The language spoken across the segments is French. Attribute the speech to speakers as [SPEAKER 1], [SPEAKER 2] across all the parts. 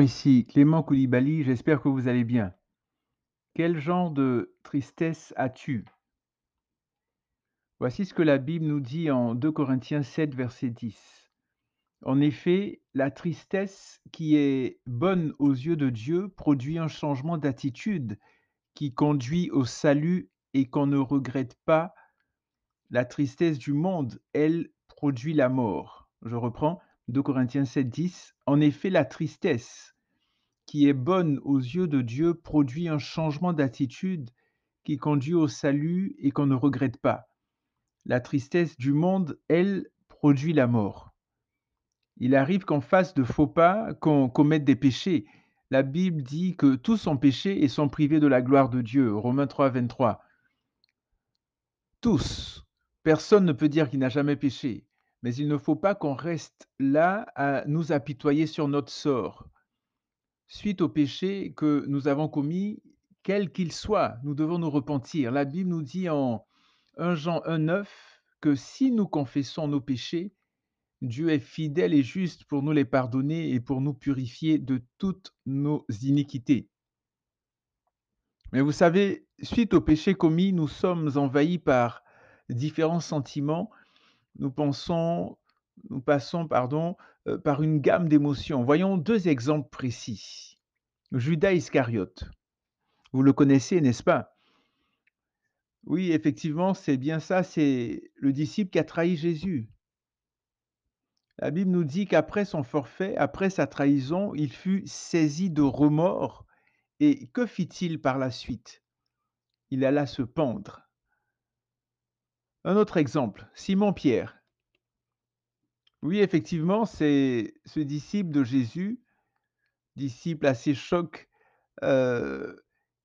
[SPEAKER 1] Ici Clément Koulibaly, j'espère que vous allez bien. Quel genre de tristesse as-tu? Voici ce que la Bible nous dit en 2 Corinthiens 7, verset 10. En effet, la tristesse qui est bonne aux yeux de Dieu produit un changement d'attitude qui conduit au salut et qu'on ne regrette pas. La tristesse du monde, elle, produit la mort. Je reprends 2 Corinthiens 7, 10. En effet, la tristesse qui est bonne aux yeux de Dieu produit un changement d'attitude qui conduit au salut et qu'on ne regrette pas. La tristesse du monde, elle, produit la mort. Il arrive qu'en face de faux pas, qu'on commette des péchés. La Bible dit que tous ont péché et sont privés de la gloire de Dieu. Romains 3, 23. Tous. Personne ne peut dire qu'il n'a jamais péché. Mais il ne faut pas qu'on reste là à nous apitoyer sur notre sort. Suite au péché que nous avons commis, quel qu'il soit, nous devons nous repentir. La Bible nous dit en 1 Jean 1,9 que si nous confessons nos péchés, Dieu est fidèle et juste pour nous les pardonner et pour nous purifier de toutes nos iniquités. Mais vous savez, suite au péché commis, nous sommes envahis par différents sentiments. Nous pensons, nous passons, pardon, par une gamme d'émotions. Voyons deux exemples précis. Judas Iscariote. Vous le connaissez, n'est-ce pas? Oui, effectivement, c'est bien ça, c'est le disciple qui a trahi Jésus. La Bible nous dit qu'après son forfait, après sa trahison, il fut saisi de remords. Et que fit-il par la suite? Il alla se pendre. Un autre exemple, Simon-Pierre. Oui, effectivement, c'est ce disciple de Jésus, disciple assez choc, heu,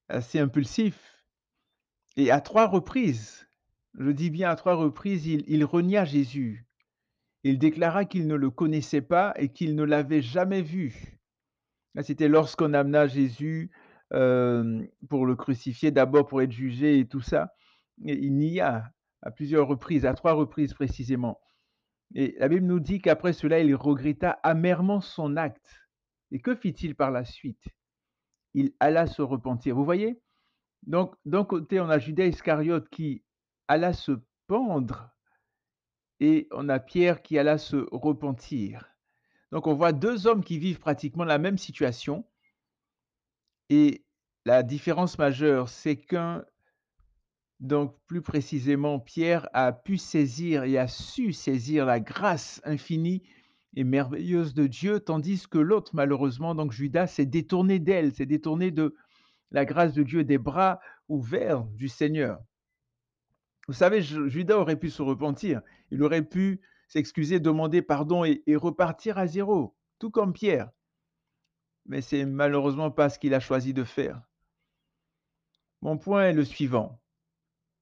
[SPEAKER 1] assez impulsif et à 3 reprises, je dis bien à 3 reprises, il renia Jésus. Il déclara qu'il ne le connaissait pas et qu'il ne l'avait jamais vu. C'était lorsqu'on amena Jésus, hem, pour le crucifier, d'abord pour être jugé et tout ça et il nia à plusieurs reprises, à 3 reprises précisément. Et la Bible nous dit qu'après cela, il regretta amèrement son acte. Et que fit-il par la suite? Il alla se repentir. Vous voyez? Donc, d'un côté, on a Judas Iscariote qui alla se pendre et on a Pierre qui alla se repentir. Donc, on voit deux hommes qui vivent pratiquement la même situation. Et la différence majeure, c'est qu'un donc, plus précisément, Pierre a pu saisir et a su saisir la grâce infinie et merveilleuse de Dieu, tandis que l'autre, malheureusement, donc Judas, s'est détourné d'elle, s'est détourné de la grâce de Dieu, des bras ouverts du Seigneur. Vous savez, Judas aurait pu se repentir, il aurait pu s'excuser, demander pardon et, repartir à zéro, tout comme Pierre. Mais c'est malheureusement pas ce qu'il a choisi de faire. Mon point est le suivant.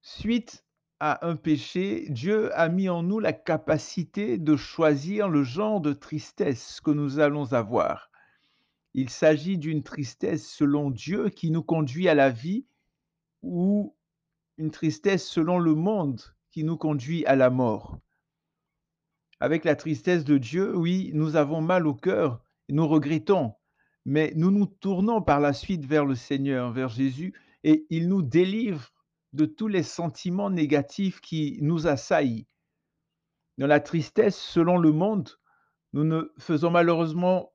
[SPEAKER 1] Suite à un péché, Dieu a mis en nous la capacité de choisir le genre de tristesse que nous allons avoir. Il s'agit d'une tristesse selon Dieu qui nous conduit à la vie ou une tristesse selon le monde qui nous conduit à la mort. Avec la tristesse de Dieu, oui, nous avons mal au cœur, nous regrettons, mais nous nous tournons par la suite vers le Seigneur, vers Jésus, et il nous délivre de tous les sentiments négatifs qui nous assaillent. Dans la tristesse, selon le monde, nous ne faisons malheureusement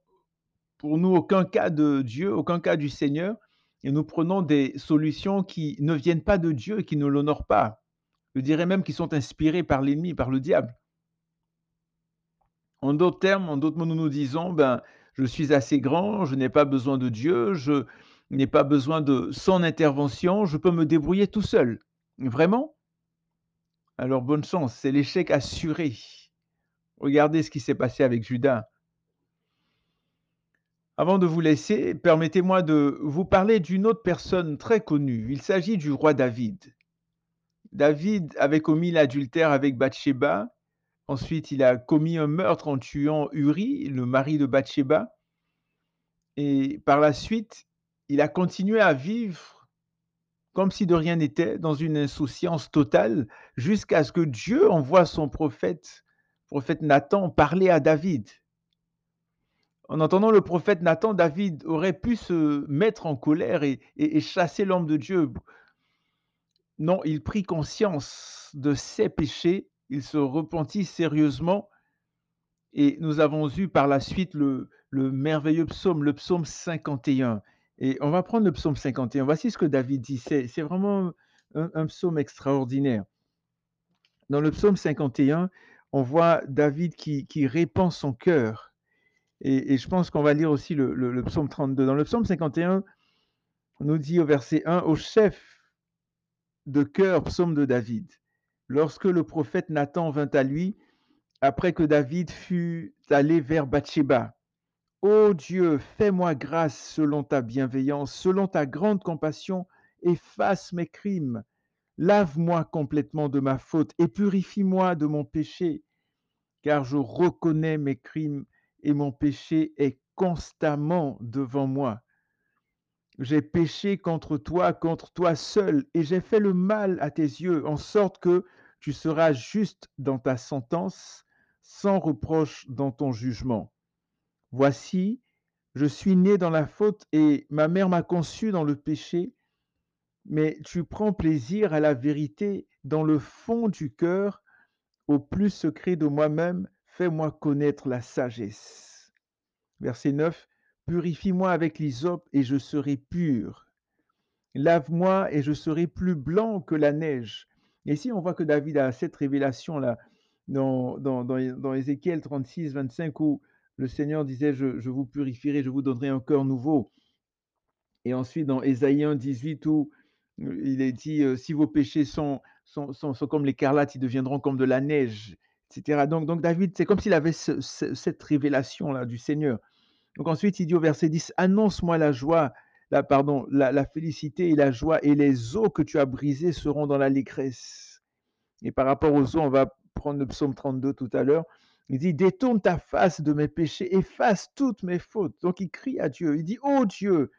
[SPEAKER 1] pour nous aucun cas de Dieu, aucun cas du Seigneur, et nous prenons des solutions qui ne viennent pas de Dieu qui ne l'honorent pas. Je dirais même qu'ils sont inspirés par l'ennemi, par le diable. En d'autres termes, en d'autres mots, nous nous disons, ben, je suis assez grand, je n'ai pas besoin de Dieu, je, n'ai pas besoin de son intervention, je peux me débrouiller tout seul. Vraiment? Alors bonne chance, c'est l'échec assuré. Regardez ce qui s'est passé avec Judas. Avant de vous laisser, permettez-moi de vous parler d'une autre personne très connue. Il s'agit du roi David. David avait commis l'adultère avec Bathsheba. Ensuite, il a commis un meurtre en tuant Uri, le mari de Bathsheba. Et par la suite, il a continué à vivre comme si de rien n'était, dans une insouciance totale, jusqu'à ce que Dieu envoie son prophète, prophète Nathan, parler à David. En entendant le prophète Nathan, David aurait pu se mettre en colère et chasser l'homme de Dieu. Non, il prit conscience de ses péchés, il se repentit sérieusement et nous avons eu par la suite le merveilleux psaume, le psaume 51 et on va prendre le psaume 51. Voici ce que David dit, c'est vraiment un psaume extraordinaire. Dans le psaume 51, on voit David qui répand son cœur et je pense qu'on va lire aussi le le psaume 32. Dans le psaume 51, on nous dit au verset 1: «Au chef de chœur, psaume de David. Lorsque le prophète Nathan vint à lui, après que David fut allé vers Bathsheba. Ô Dieu, fais-moi grâce selon ta bienveillance, selon ta grande compassion, efface mes crimes. Lave-moi complètement de ma faute et purifie-moi de mon péché, car je reconnais mes crimes et mon péché est constamment devant moi. J'ai péché contre toi, contre toi seul, et j'ai fait le mal à tes yeux, en sorte que tu seras juste dans ta sentence, sans reproche dans ton jugement. Voici, je suis né dans la faute et ma mère m'a conçu dans le péché, mais tu prends plaisir à la vérité dans le fond du cœur, au plus secret de moi-même, fais-moi connaître la sagesse. Verset 9. Purifie-moi avec l'hysope et je serai pur. Lave-moi et je serai plus blanc que la neige. Et ici, on voit que David a cette révélation-là dans, dans, dans, dans Ézéchiel 36, 25, où le Seigneur disait, je, je, vous purifierai, je vous donnerai un cœur nouveau. Et ensuite, dans Ésaïe 1, 18, où il est dit, euh, si vos péchés sont, comme l'écarlate, ils deviendront comme de la neige, etc. Donc, David, c'est comme s'il avait ce, ce, cette révélation-là du Seigneur. Donc ensuite, il dit au verset 10, annonce-moi la joie, la, pardon, la, la, félicité et la joie, et les eaux que tu as brisées seront dans l'allégresse. Et par rapport aux eaux, on va prendre le psaume 32 tout à l'heure. Il dit, détourne ta face de mes péchés, efface toutes mes fautes. Donc il crie à Dieu, il dit, oh Dieu,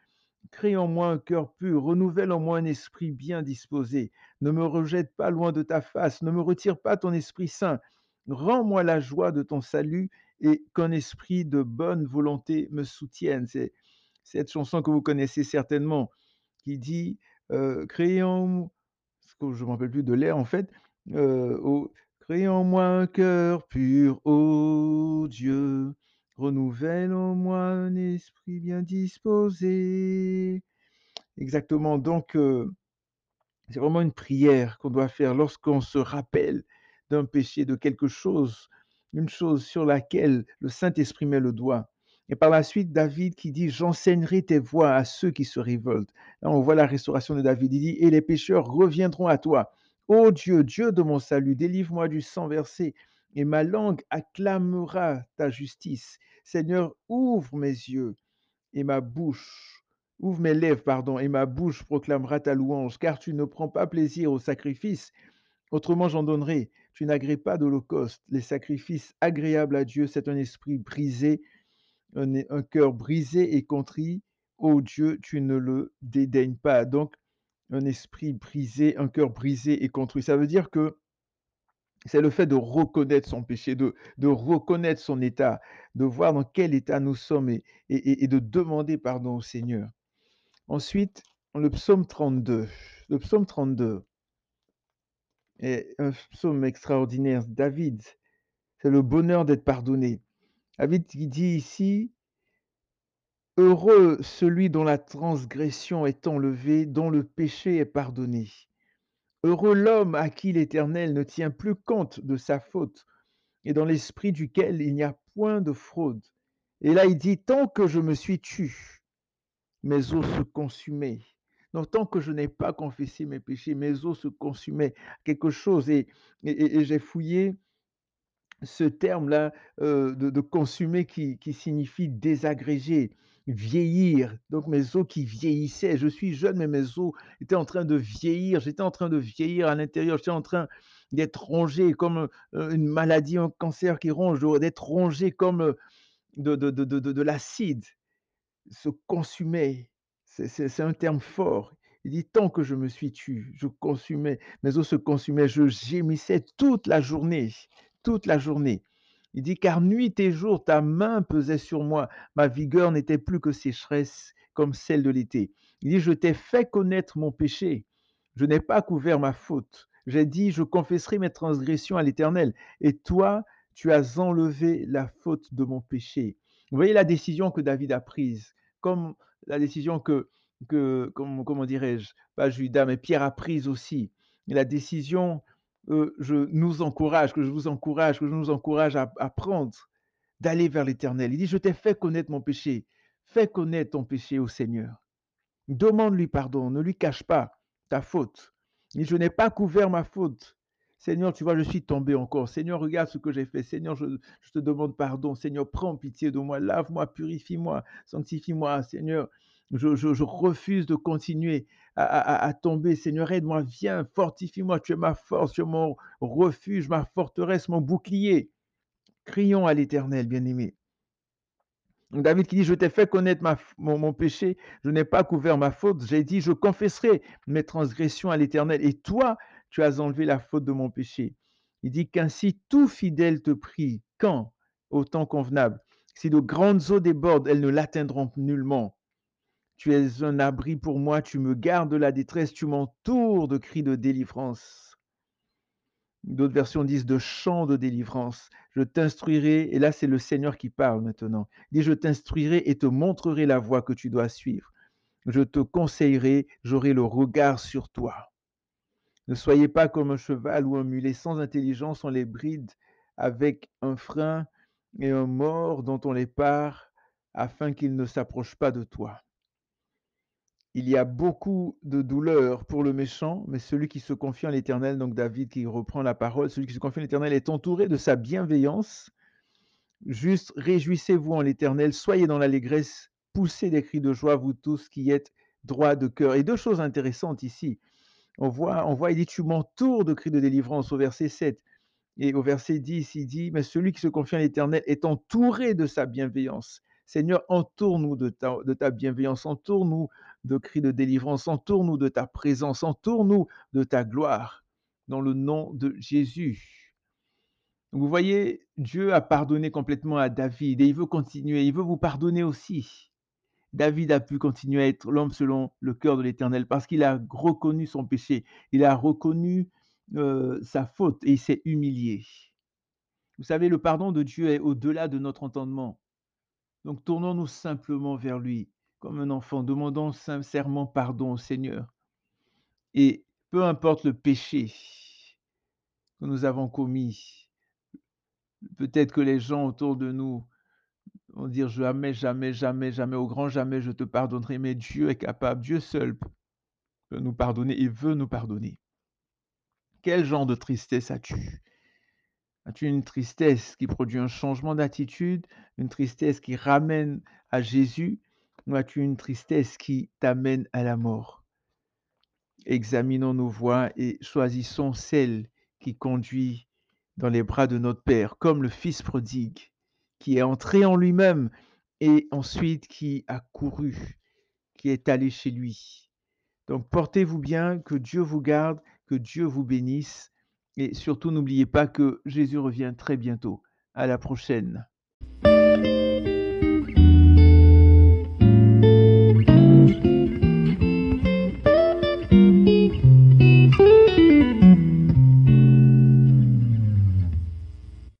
[SPEAKER 1] crée en moi un cœur pur, renouvelle en moi un esprit bien disposé. Ne me rejette pas loin de ta face, ne me retire pas ton Esprit Saint. Rends-moi la joie de ton salut et qu'un esprit de bonne volonté me soutienne. C'est cette chanson que vous connaissez certainement, qui dit euh, Créez en je ne me rappelle plus de l'air en fait, euh, Crée en moi un cœur pur, ô Dieu, renouvelle en moi un esprit bien disposé. Exactement, donc euh, c'est vraiment une prière qu'on doit faire lorsqu'on se rappelle d'un péché, de quelque chose une chose sur laquelle le Saint-Esprit met le doigt. Et par la suite, David qui dit, j'enseignerai tes voies à ceux qui se révoltent. Là, on voit la restauration de David. Il dit, et les pécheurs reviendront à toi. Ô Dieu, Dieu de mon salut, délivre-moi du sang versé, et ma langue acclamera ta justice. Seigneur, ouvre mes yeux et ma bouche, ouvre mes lèvres, pardon, et ma bouche proclamera ta louange, car tu ne prends pas plaisir au sacrifice. Autrement, j'en donnerai tu n'agrées pas d'holocauste. Les sacrifices agréables à Dieu, c'est un esprit brisé, un, un cœur brisé et contrit. Ô Dieu, tu ne le dédaignes pas. Donc, un esprit brisé, un cœur brisé et contrit. Ça veut dire que c'est le fait de reconnaître son péché, de, reconnaître son état, de voir dans quel état nous sommes et, de demander pardon au Seigneur. Ensuite, le psaume 32. Le psaume 32 et un psaume extraordinaire. David, c'est le bonheur d'être pardonné. David dit ici, Heureux celui dont la transgression est enlevée, dont le péché est pardonné. Heureux l'homme à qui l'Éternel ne tient plus compte de sa faute et dans l'esprit duquel il n'y a point de fraude. Et là, il dit, tant que je me suis tu, mes os se consumaient. Donc, tant que je n'ai pas confessé mes péchés, mes os se consumaient quelque chose. Et, j'ai fouillé ce terme-là euh, de, de, consumer qui, qui signifie désagréger, vieillir. Donc, mes os qui vieillissaient. Je suis jeune, mais mes os étaient en train de vieillir. J'étais en train de vieillir à l'intérieur. J'étais en train d'être rongé comme euh, une maladie, un cancer qui ronge, d'être rongé comme euh, de, de, de, de l'acide, se consumait c'est un terme fort. Il dit, tant que je me suis tu, je consumais, mes os se consumaient, je gémissais toute la journée, toute la journée. Il dit: «Car nuit et jour ta main pesait sur moi, ma vigueur n'était plus que sécheresse comme celle de l'été». Il dit: «Je t'ai fait connaître mon péché, je n'ai pas couvert ma faute. J'ai dit: "Je confesserai mes transgressions à l'Éternel" et toi, tu as enlevé la faute de mon péché». Vous voyez la décision que David a prise, comme la décision que que comment comment dirais-je? Pas Judas, mais Pierre a prise aussi. La décision, heu, je nous encourage, que je vous encourage, que je nous encourage à à prendre, d'aller vers l'Éternel. Il dit: «Je t'ai fait connaître mon péché». Fais connaître ton péché au Seigneur. Demande-lui pardon, ne lui cache pas ta faute. Il «Je n'ai pas couvert ma faute. Seigneur, tu vois, je suis tombé encore. Seigneur, regarde ce que j'ai fait. Seigneur, je te demande pardon. Seigneur, prends pitié de moi. Lave-moi, purifie-moi, sanctifie-moi. Seigneur, je refuse de continuer à tomber. Seigneur, aide-moi, viens, fortifie-moi. Tu es ma force, tu es mon refuge, ma forteresse, mon bouclier». Crions à l'Éternel, bien-aimés. David qui dit: «Je t'ai fait connaître mon péché, je n'ai pas couvert ma faute. J'ai dit: "Je confesserai mes transgressions à l'Éternel" et toi, tu as enlevé la faute de mon péché». Il dit: «Qu'ainsi tout fidèle te prie, quand? Au temps convenable. Si de grandes eaux débordent, elles ne l'atteindront nullement. Tu es un abri pour moi, tu me gardes de la détresse, tu m'entoures de cris de délivrance». D'autres versions disent de chants de délivrance. Je t'instruirai, et là c'est le Seigneur qui parle maintenant. Il dit, je t'instruirai et te montrerai la voie que tu dois suivre. Je te conseillerai, j'aurai le regard sur toi. Ne soyez pas comme un cheval ou un mulet sans intelligence, on les bride avec un frein et un mors dont on les part afin qu'ils ne s'approchent pas de toi. Il y a beaucoup de douleur pour le méchant, mais celui qui se confie en l'Éternel, donc David qui reprend la parole, celui qui se confie en l'Éternel est entouré de sa bienveillance. Juste réjouissez-vous en l'Éternel, soyez dans l'allégresse, poussez des cris de joie, vous tous qui êtes droits de cœur. Et deux choses intéressantes ici. On voit, on voit, il dit, tu m'entoures de cris de délivrance au verset 7. Et au verset 10, il dit, mais celui qui se confie en l'Éternel est entouré de sa bienveillance. Seigneur, entoure-nous de ta, de ta bienveillance, entoure-nous de cris de délivrance, entoure-nous de ta présence, entoure-nous de ta gloire, dans le nom de Jésus. Vous voyez, Dieu a pardonné complètement à David et il veut continuer, il veut vous pardonner aussi. David a pu continuer à être l'homme selon le cœur de l'Éternel parce qu'il a reconnu son péché, il a reconnu euh, sa faute et il s'est humilié. Vous savez, le pardon de Dieu est au-delà de notre entendement. Donc tournons-nous simplement vers lui, comme un enfant, demandons sincèrement pardon au Seigneur. Et peu importe le péché que nous avons commis, peut-être que les gens autour de nous vont dire jamais, jamais, jamais, jamais, au grand jamais, je te pardonnerai, mais Dieu est capable, Dieu seul peut nous pardonner et veut nous pardonner. Quel genre de tristesse as-tu? As-tu une tristesse qui produit un changement d'attitude, une tristesse qui ramène à Jésus, ou as-tu une tristesse qui t'amène à la mort? Examinons nos voies et choisissons celle qui conduit dans les bras de notre Père, comme le Fils prodigue, qui est entré en lui-même et ensuite qui a couru, qui est allé chez lui. Donc portez-vous bien, que Dieu vous garde, que Dieu vous bénisse et surtout n'oubliez pas que Jésus revient très bientôt. À la prochaine.